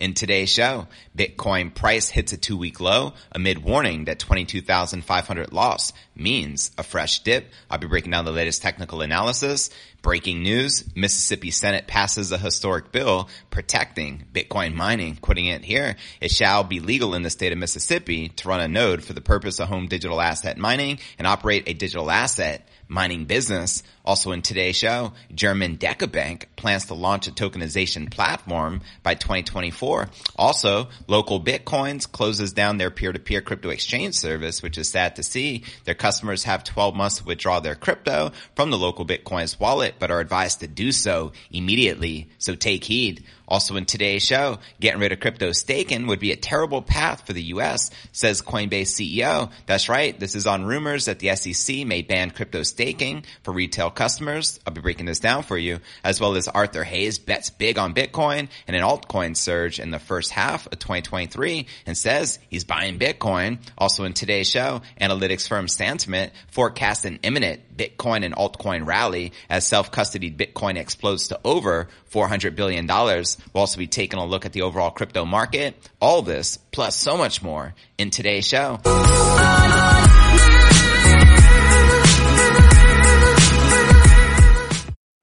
In today's show, Bitcoin price hits a two week low amid warning that 22,500 loss means a fresh dip. I'll be breaking down the latest technical analysis. Breaking news, Mississippi Senate passes a historic bill protecting Bitcoin mining, putting it here. It shall be legal in the state of Mississippi to run a node for the purpose of home digital asset mining and operate a digital asset mining business. Also in today's show, German DekaBank plans to launch a tokenization platform by 2024. Also, local Bitcoins closes down their peer-to-peer crypto exchange service, which is sad to see. Their customers have 12 months to withdraw their crypto from the local Bitcoins wallet, but are advised to do so immediately. So take heed. Also in today's show, getting rid of crypto staking would be a terrible path for the U.S., says Coinbase CEO. That's right. This is on rumors that the SEC may ban crypto staking for retail customers. I'll be breaking this down for you, as well as Arthur Hayes bets big on Bitcoin and an altcoin surge in the first half of 2023 and says he's buying Bitcoin. Also in today's show, analytics firm Santiment forecasts an imminent Bitcoin and altcoin rally as self-custodied Bitcoin explodes to over $400 billion. We'll also be taking a look at the overall crypto market. All this, plus so much more in today's show.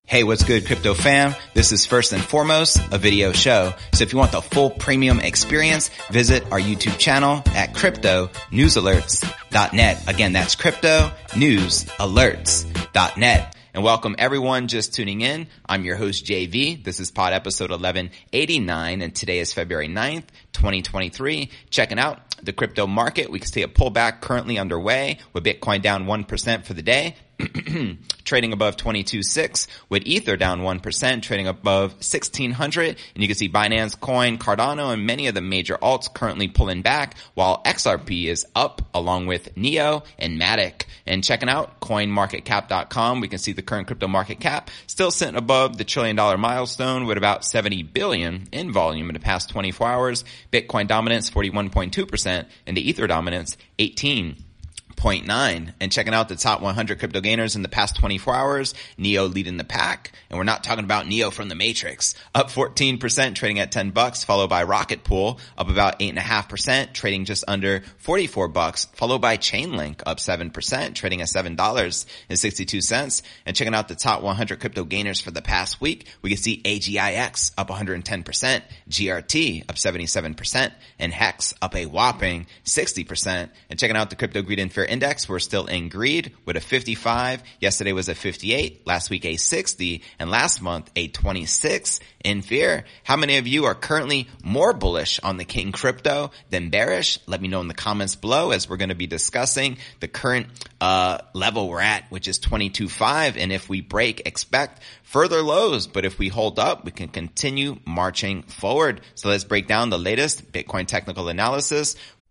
Hey, what's good, crypto fam? This is first and foremost a video show. So if you want the full premium experience, visit our YouTube channel at cryptonewsalerts.net. Again, that's cryptonewsalerts.net. And welcome everyone just tuning in. I'm your host JV. This is pod episode 1189 and today is February 9th, 2023. Checking out the crypto market. We can see a pullback currently underway with Bitcoin down 1% for the day. trading above 22.6 with Ether down 1%, trading above 1600. And you can see Binance Coin, Cardano, and many of the major alts currently pulling back while XRP is up along with NEO and Matic. And checking out coinmarketcap.com, we can see the current crypto market cap still sitting above the trillion dollar milestone with about 70 billion in volume in the past 24 hours. Bitcoin dominance 41.2% and the Ether dominance 18 0.9 and checking out the top 100 crypto gainers in the past 24 hours. Neo leading the pack. And we're not talking about Neo from the Matrix. Up 14%, trading at 10 bucks, followed by Rocket Pool, up about 8.5%, trading just under 44 bucks, followed by Chainlink, up 7%, trading at $7.62. And checking out the top 100 crypto gainers for the past week, we can see AGIX up 110%, GRT up 77%, and HEX up a whopping 60%. And checking out the crypto greed and fear index, we're still in greed with a 55. Yesterday was a 58. Last week a 60 and last month a 26 in fear. How many of you are currently more bullish on the king crypto than bearish? Let me know in the comments below as we're going to be discussing the current, uh, level we're at, which is 22.5. And if we break, expect further lows. But if we hold up, we can continue marching forward. So let's break down the latest Bitcoin technical analysis.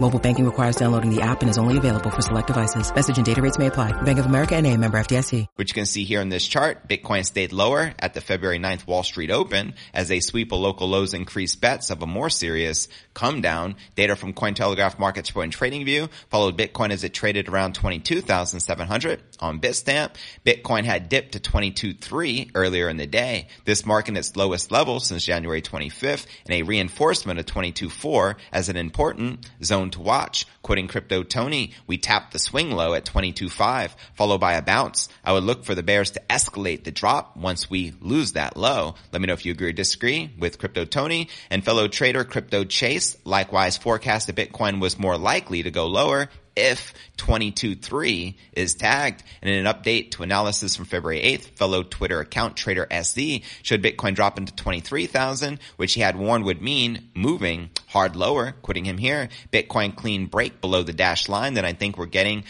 Mobile banking requires downloading the app and is only available for select devices. Message and data rates may apply. Bank of America and a member FDIC. Which you can see here in this chart, Bitcoin stayed lower at the February 9th Wall Street Open as a sweep of local lows increased bets of a more serious come down. Data from Cointelegraph Market Report and Trading View followed Bitcoin as it traded around 22,700 on Bitstamp. Bitcoin had dipped to 22.3 earlier in the day. This marking its lowest level since January 25th and a reinforcement of 22.4 as an important zone to watch. Quoting Crypto Tony, we tapped the swing low at 22.5 followed by a bounce. I would look for the bears to escalate the drop once we lose that low. Let me know if you agree or disagree with Crypto Tony and fellow trader Crypto Chase likewise forecasted Bitcoin was more likely to go lower if 22.3 is tagged. And in an update to analysis from February 8th, fellow Twitter account trader SD showed Bitcoin drop into 23,000, which he had warned would mean moving hard lower, quitting him here. Bitcoin clean break below the dash line that I think we're getting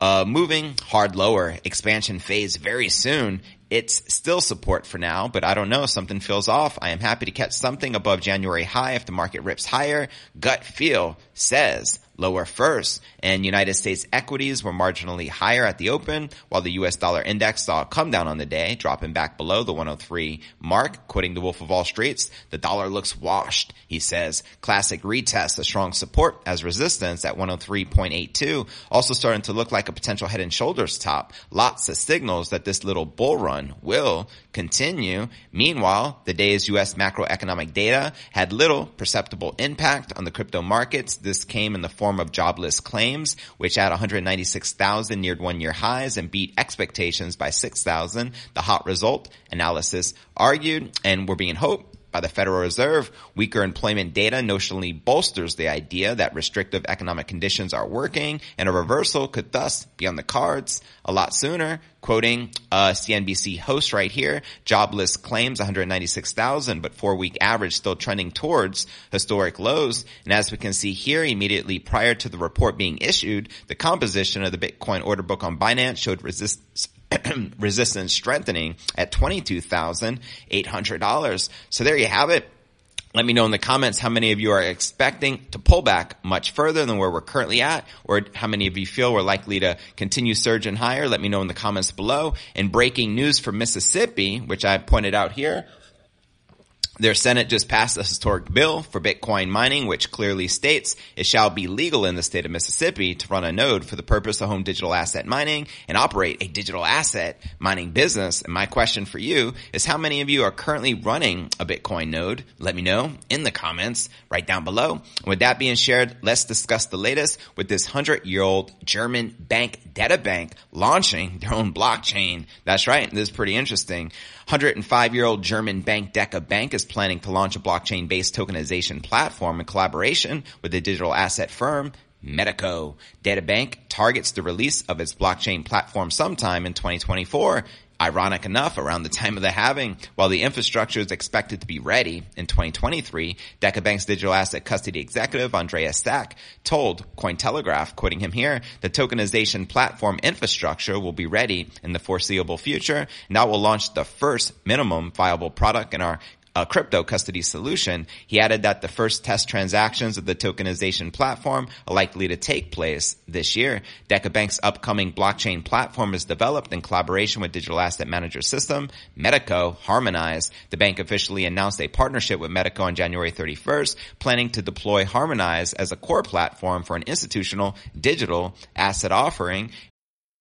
uh, moving hard lower expansion phase very soon. It's still support for now, but I don't know. Something feels off. I am happy to catch something above January high if the market rips higher. Gut feel says lower first and United States equities were marginally higher at the open while the US dollar index saw a come down on the day, dropping back below the 103 mark. Quoting the Wolf of Wall Streets, the dollar looks washed. He says classic retest a strong support as resistance at 103.82 also starting to look like a potential head and shoulders top. Lots of signals that this little bull run will continue. Meanwhile, the day's US macroeconomic data had little perceptible impact on the crypto markets. This came in the form form of jobless claims, which at 196,000 neared one year highs and beat expectations by 6,000. The hot result analysis argued and were being hoped by the Federal Reserve, weaker employment data notionally bolsters the idea that restrictive economic conditions are working and a reversal could thus be on the cards a lot sooner. Quoting uh, a CNBC host right here, jobless claims 196,000, but four week average still trending towards historic lows. And as we can see here, immediately prior to the report being issued, the composition of the Bitcoin order book on Binance showed resistance resistance strengthening at $22,800. So there you have it. Let me know in the comments how many of you are expecting to pull back much further than where we're currently at, or how many of you feel we're likely to continue surging higher. Let me know in the comments below. And breaking news from Mississippi, which I pointed out here, their Senate just passed a historic bill for Bitcoin mining, which clearly states it shall be legal in the state of Mississippi to run a node for the purpose of home digital asset mining and operate a digital asset mining business. And my question for you is how many of you are currently running a Bitcoin node? Let me know in the comments right down below. with that being shared, let's discuss the latest with this hundred year old German bank, DekaBank, launching their own blockchain. That's right. This is pretty interesting. 105 year old German bank DekaBank is planning to launch a blockchain based tokenization platform in collaboration with the digital asset firm Metaco. DekaBank targets the release of its blockchain platform sometime in 2024 Ironic enough, around the time of the halving, while the infrastructure is expected to be ready in 2023, DekaBank's digital asset custody executive, Andreas Stock, told Cointelegraph, quoting him here, the tokenization platform infrastructure will be ready in the foreseeable future, and that will launch the first minimum viable product in our a crypto custody solution, he added that the first test transactions of the tokenization platform are likely to take place this year. DekaBank's upcoming blockchain platform is developed in collaboration with digital asset manager system Metaco Harmonize. The bank officially announced a partnership with Metaco on January 31st, planning to deploy Harmonize as a core platform for an institutional digital asset offering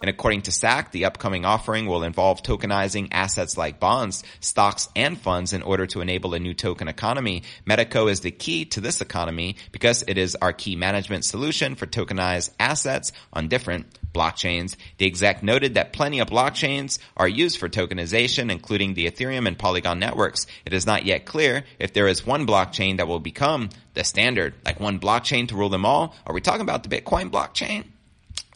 And according to SAC, the upcoming offering will involve tokenizing assets like bonds, stocks, and funds in order to enable a new token economy. Metaco is the key to this economy because it is our key management solution for tokenized assets on different blockchains. The exec noted that plenty of blockchains are used for tokenization, including the Ethereum and Polygon networks. It is not yet clear if there is one blockchain that will become the standard, like one blockchain to rule them all. Are we talking about the Bitcoin blockchain?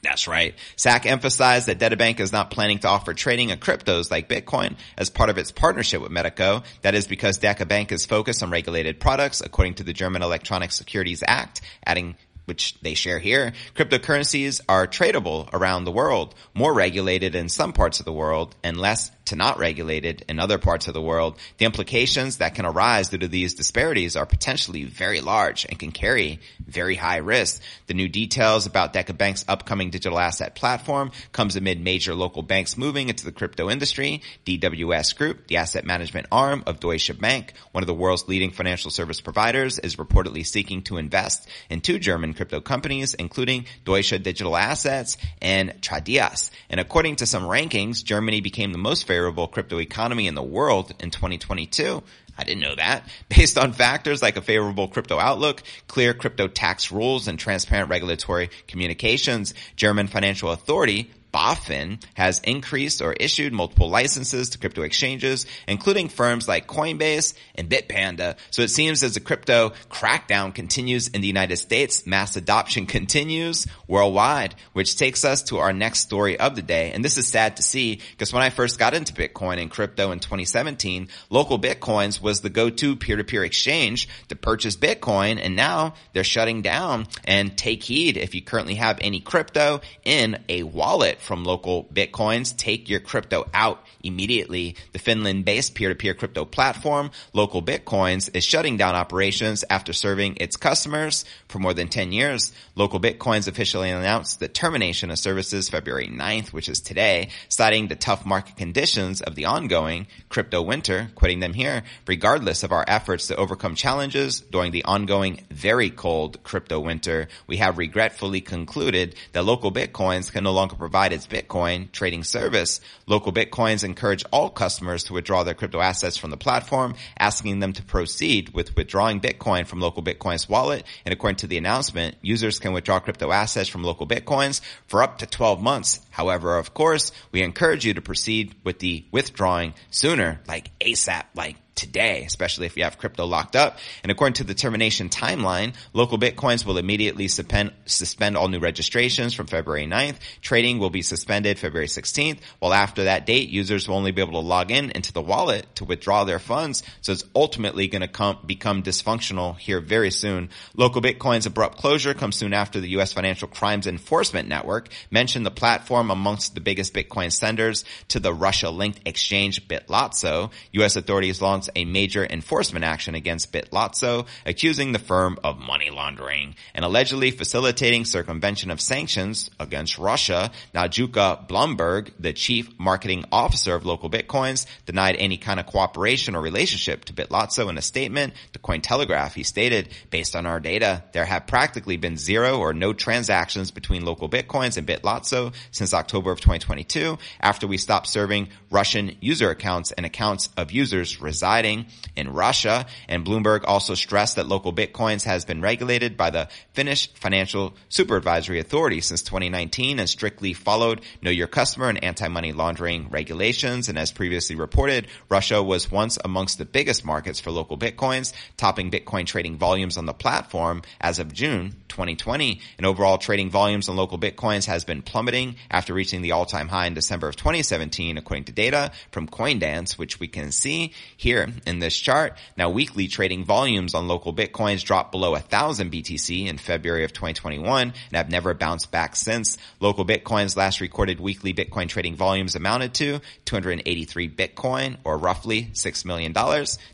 That's right. SAC emphasized that DekaBank is not planning to offer trading of cryptos like Bitcoin as part of its partnership with Metaco. That is because DekaBank is focused on regulated products according to the German Electronic Securities Act, adding which they share here, cryptocurrencies are tradable around the world, more regulated in some parts of the world and less to not regulated in other parts of the world. The implications that can arise due to these disparities are potentially very large and can carry very high risk. The new details about DekaBank's upcoming digital asset platform comes amid major local banks moving into the crypto industry. DWS Group, the asset management arm of Deutsche Bank, one of the world's leading financial service providers, is reportedly seeking to invest in two German crypto companies, including Deutsche Digital Assets and Tradias. And according to some rankings, Germany became the most favorable crypto economy in the world in 2022. I didn't know that. Based on factors like a favorable crypto outlook, clear crypto tax rules, and transparent regulatory communications, German Financial Authority BaFin has increased or issued multiple licenses to crypto exchanges, including firms like Coinbase and Bitpanda. So it seems as the crypto crackdown continues in the United States, mass adoption continues worldwide, which takes us to our next story of the day. And this is sad to see because when I first got into Bitcoin and crypto in 2017, local Bitcoins was the go-to peer-to-peer exchange to purchase Bitcoin. And now they're shutting down and take heed if you currently have any crypto in a wallet from local Bitcoins. Take your crypto out immediately. The Finland-based peer-to-peer crypto platform, Local Bitcoins, is shutting down operations after serving its customers for more than 10 years. Local Bitcoins officially announced the termination of services February 9th, which is today, citing the tough market conditions of the ongoing crypto winter, quitting them here, regardless of our efforts to overcome challenges during the ongoing very cold crypto winter. We have regretfully concluded that local Bitcoins can no longer provide its Bitcoin trading service. Local Bitcoins encourage all customers to withdraw their crypto assets from the platform, asking them to proceed with withdrawing Bitcoin from local Bitcoin's wallet. And according to the announcement, users can withdraw crypto assets from local Bitcoins for up to 12 months. However, of course, we encourage you to proceed with the withdrawing sooner, like ASAP, like today, especially if you have crypto locked up. And according to the termination timeline, local Bitcoins will immediately suspend, suspend all new registrations from February 9th. Trading will be suspended February 16th, while after that date, users will only be able to log in into the wallet to withdraw their funds. So it's ultimately going to come, become dysfunctional here very soon. Local Bitcoin's abrupt closure comes soon after the U.S. Financial Crimes Enforcement Network mentioned the platform amongst the biggest Bitcoin senders to the Russia-linked exchange Bitzlato. U.S. authorities launched a major enforcement action against Bitzlato, accusing the firm of money laundering and allegedly facilitating circumvention of sanctions against Russia. Now, Blumberg, the chief marketing officer of local Bitcoins, denied any kind of cooperation or relationship to Bitzlato in a statement to Cointelegraph. He stated, based on our data, there have practically been zero or no transactions between local Bitcoins and Bitzlato since October of 2022 after we stopped serving Russian user accounts and accounts of users residing in Russia. And Bloomberg also stressed that local Bitcoins has been regulated by the Finnish Financial Supervisory Authority since 2019 and strictly followed know your customer and anti-money laundering regulations. And as previously reported, Russia was once amongst the biggest markets for local Bitcoins, topping Bitcoin trading volumes on the platform as of June 2020. And overall trading volumes on local Bitcoins has been plummeting after reaching the all-time high in December of 2017, according to data from Coindance, which we can see here in this chart. Now, weekly trading volumes on local Bitcoins dropped below a thousand BTC in February of 2021 and have never bounced back since. Local Bitcoins last recorded weekly Bitcoin trading volumes amounted to 283 Bitcoin or roughly $6 million.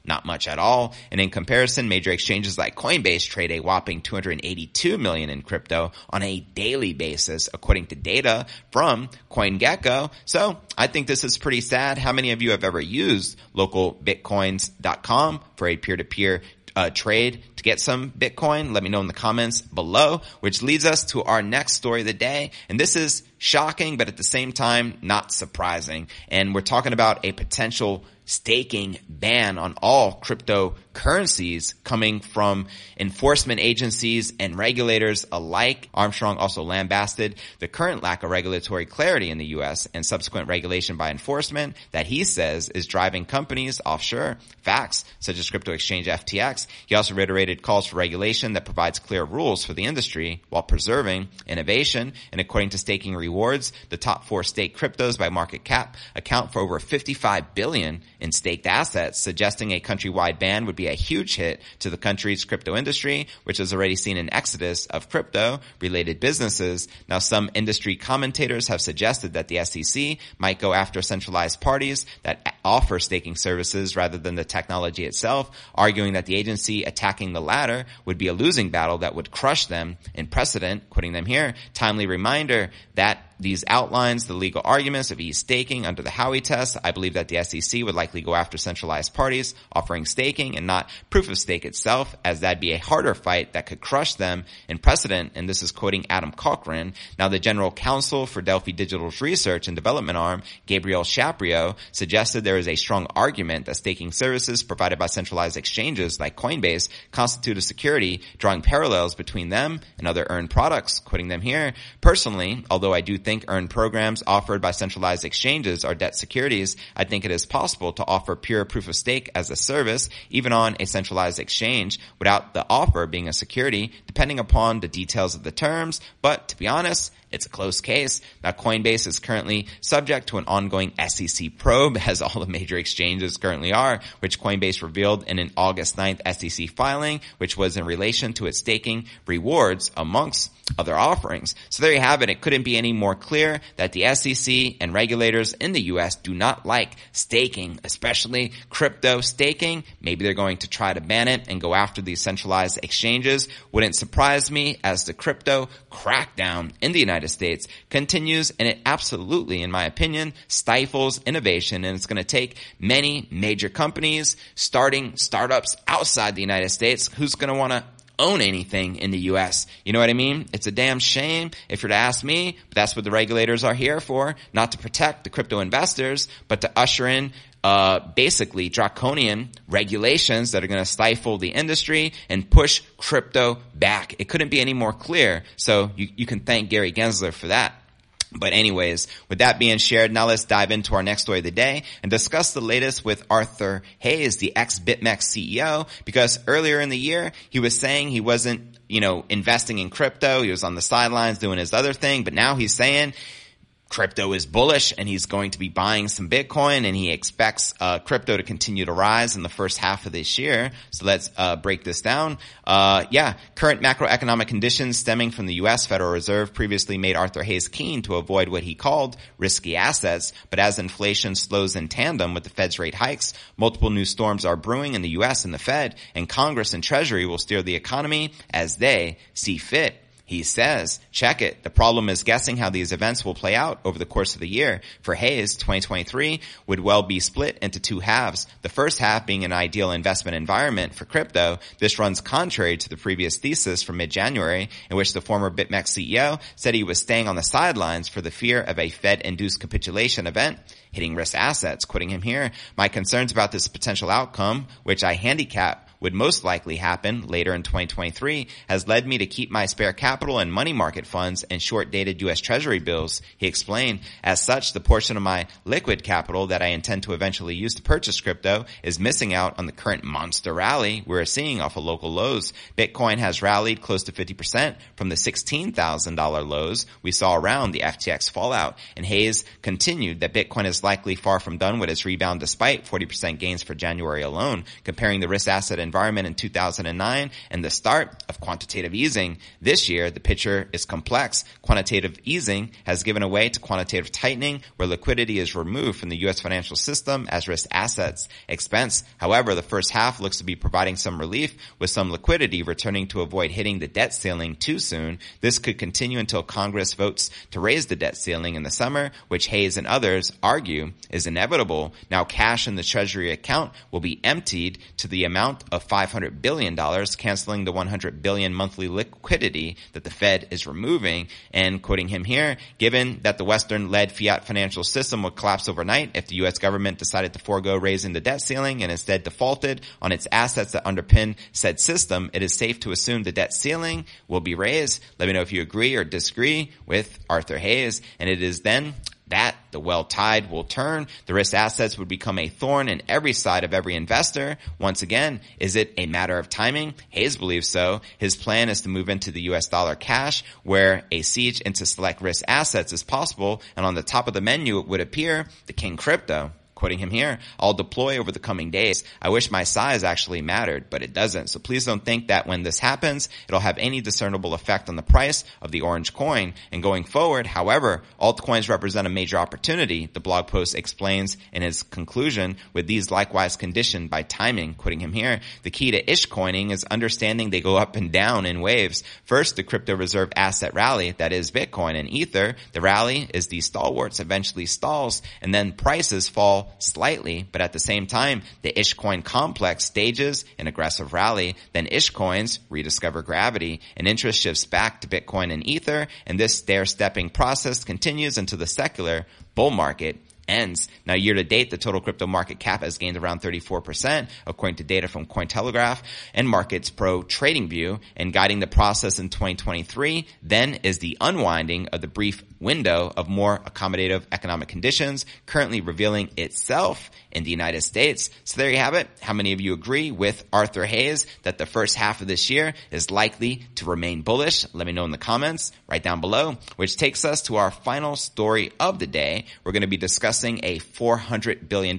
Not much at all. And in comparison, major exchanges like Coinbase trade a whopping 282 million in crypto on a daily basis, according to data from CoinGecko. So I think this is pretty sad. How many of you have ever used localbitcoins.com for a peer-to-peer uh, trade to get some Bitcoin? Let me know in the comments below, which leads us to our next story of the day. And this is shocking, but at the same time, not surprising. And we're talking about a potential staking ban on all cryptocurrencies coming from enforcement agencies and regulators alike. Armstrong also lambasted the current lack of regulatory clarity in the U.S. and subsequent regulation by enforcement that he says is driving companies offshore. Facts such as crypto exchange FTX. He also reiterated calls for regulation that provides clear rules for the industry while preserving innovation. And according to staking rewards, the top four staked cryptos by market cap account for over 55 billion in staked assets, suggesting a countrywide ban would be a huge hit to the country's crypto industry, which has already seen an exodus of crypto related businesses. Now, some industry commentators have suggested that the SEC might go after centralized parties that offer staking services rather than the technology itself, arguing that the agency attacking the latter would be a losing battle that would crush them in precedent, quoting them here, timely reminder that these outlines the legal arguments of e-staking under the Howey test. I believe that the SEC would likely go after centralized parties offering staking and not proof of stake itself, as that'd be a harder fight that could crush them in precedent. And this is quoting Adam Cochran. Now, the general counsel for Delphi Digital's research and development arm, Gabriel Shapiro, suggested there is a strong argument that staking services provided by centralized exchanges like Coinbase constitute a security, drawing parallels between them and other earned products. Quoting them here, personally, although I do think think earned programs offered by centralized exchanges are debt securities, I think it is possible to offer pure proof of stake as a service, even on a centralized exchange, without the offer being a security, depending upon the details of the terms. But to be honest, it's a close case. Now Coinbase is currently subject to an ongoing SEC probe, as all the major exchanges currently are, which Coinbase revealed in an August 9th SEC filing, which was in relation to its staking rewards amongst other offerings. So there you have it. It couldn't be any more clear that the SEC and regulators in the US do not like staking, especially crypto staking. Maybe they're going to try to ban it and go after these centralized exchanges. Wouldn't surprise me as the crypto crackdown in the United United States continues and it absolutely, in my opinion, stifles innovation and it's going to take many major companies starting startups outside the United States who's going to want to own anything in the US. You know what I mean? It's a damn shame if you're to ask me, but that's what the regulators are here for, not to protect the crypto investors, but to usher in uh, basically draconian regulations that are going to stifle the industry and push crypto back. It couldn't be any more clear. So you, you can thank Gary Gensler for that. But anyways, with that being shared, now let's dive into our next story of the day and discuss the latest with Arthur Hayes, the ex-BitMEX CEO, because earlier in the year, he was saying he wasn't, you know, investing in crypto. He was on the sidelines doing his other thing, but now he's saying crypto is bullish and he's going to be buying some Bitcoin and he expects uh, crypto to continue to rise in the first half of this year. So let's uh, break this down. Uh, yeah, current macroeconomic conditions stemming from the U.S. Federal Reserve previously made Arthur Hayes keen to avoid what he called risky assets. But as inflation slows in tandem with the Fed's rate hikes, multiple new storms are brewing in the U.S. and the Fed, and Congress and Treasury will steer the economy as they see fit. He says, check it. The problem is guessing how these events will play out over the course of the year. For Hayes, 2023 would well be split into two halves. The first half being an ideal investment environment for crypto. This runs contrary to the previous thesis from mid-January in which the former BitMEX CEO said he was staying on the sidelines for the fear of a Fed-induced capitulation event hitting risk assets. Quoting him here, my concerns about this potential outcome, which I handicap would most likely happen later in 2023 has led me to keep my spare capital in money market funds and short dated U.S. Treasury bills, he explained. As such, the portion of my liquid capital that I intend to eventually use to purchase crypto is missing out on the current monster rally we're seeing off of local lows. Bitcoin has rallied close to 50% from the $16,000 lows we saw around the FTX fallout. And Hayes continued that Bitcoin is likely far from done with its rebound despite 40% gains for January alone, comparing the risk asset environment in 2009 and the start of quantitative easing. This year, the picture is complex. Quantitative easing has given way to quantitative tightening where liquidity is removed from the U.S. financial system as risk assets expense. However, the first half looks to be providing some relief with some liquidity returning to avoid hitting the debt ceiling too soon. This could continue until Congress votes to raise the debt ceiling in the summer, which Hayes and others argue is inevitable. Now cash in the Treasury account will be emptied to the amount of of $500 billion, canceling the 100 billion monthly liquidity that the Fed is removing. And quoting him here, given that the Western-led fiat financial system would collapse overnight if the U.S. government decided to forego raising the debt ceiling and instead defaulted on its assets that underpin said system, it is safe to assume the debt ceiling will be raised. Let me know if you agree or disagree with Arthur Hayes. And it is then that the well tide will turn. The risk assets would become a thorn in every side of every investor. Once again, is it a matter of timing? Hayes believes so. His plan is to move into the US dollar cash where a siege into select risk assets is possible. And on the top of the menu, it would appear the king crypto quoting him here, I'll deploy over the coming days. I wish my size actually mattered, but it doesn't. So please don't think that when this happens, it'll have any discernible effect on the price of the orange coin. And going forward, however, altcoins represent a major opportunity, the blog post explains in his conclusion, with these likewise conditioned by timing, quoting him here. The key to ish coining is understanding they go up and down in waves. First, the crypto reserve asset rally, that is Bitcoin and Ether. The rally is the stalwarts eventually stalls and then prices fall slightly, but at the same time, the Ishcoin complex stages an aggressive rally. Then Ishcoins rediscover gravity and interest shifts back to Bitcoin and Ether. And this stair stepping process continues into the secular bull market ends. Now, year to date, the total crypto market cap has gained around 34%, according to data from Cointelegraph and Markets Pro Trading View. And guiding the process in 2023 then is the unwinding of the brief window of more accommodative economic conditions currently revealing itself in the United States. So there you have it. How many of you agree with Arthur Hayes that the first half of this year is likely to remain bullish? Let me know in the comments right down below, which takes us to our final story of the day. We're going to be discussing a $400 billion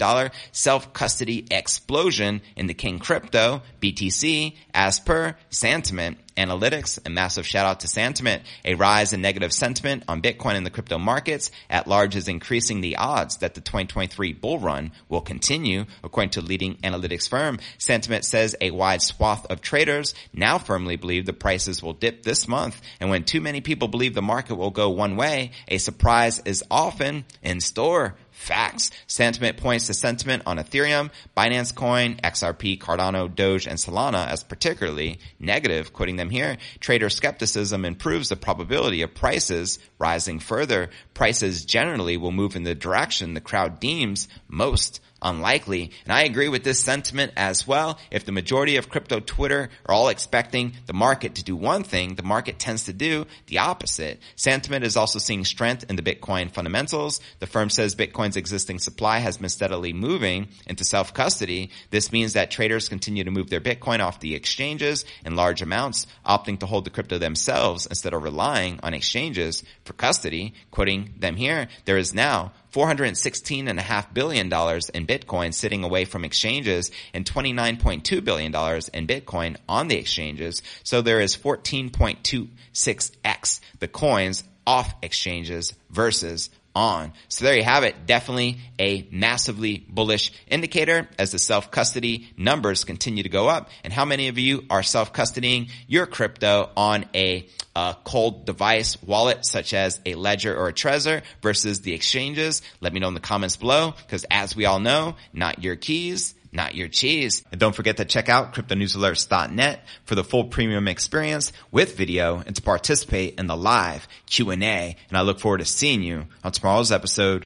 self-custody explosion in the King crypto, BTC, as per Santiment Analytics. A massive shout out to Santiment. A rise in negative sentiment on Bitcoin and the crypto markets at large is increasing the odds that the 2023 bull run will continue, according to leading analytics firm. Santiment says a wide swath of traders now firmly believe the prices will dip this month. And when too many people believe the market will go one way, a surprise is often in store facts. Santiment points to sentiment on Ethereum, Binance Coin, XRP, Cardano, Doge, and Solana as particularly negative. Quoting them here, trader skepticism improves the probability of prices rising further. Prices generally will move in the direction the crowd deems most unlikely. And I agree with this sentiment as well. If the majority of crypto Twitter are all expecting the market to do one thing, the market tends to do the opposite. Santiment is also seeing strength in the Bitcoin fundamentals. The firm says Bitcoin's existing supply has been steadily moving into self-custody. This means that traders continue to move their Bitcoin off the exchanges in large amounts, opting to hold the crypto themselves instead of relying on exchanges for custody. Quoting them here, there is now $416.5 billion in Bitcoin sitting away from exchanges and $29.2 billion in Bitcoin on the exchanges. So there is 14.26x the coins off exchanges versus on. So there you have it. Definitely a massively bullish indicator as the self-custody numbers continue to go up. And how many of you are self-custodying your crypto on a uh, cold device wallet such as a Ledger or a Trezor versus the exchanges? Let me know in the comments below because as we all know, not your keys not your cheese. And don't forget to check out cryptonewsalerts.net for the full premium experience with video and to participate in the live Q&A. And I look forward to seeing you on tomorrow's episode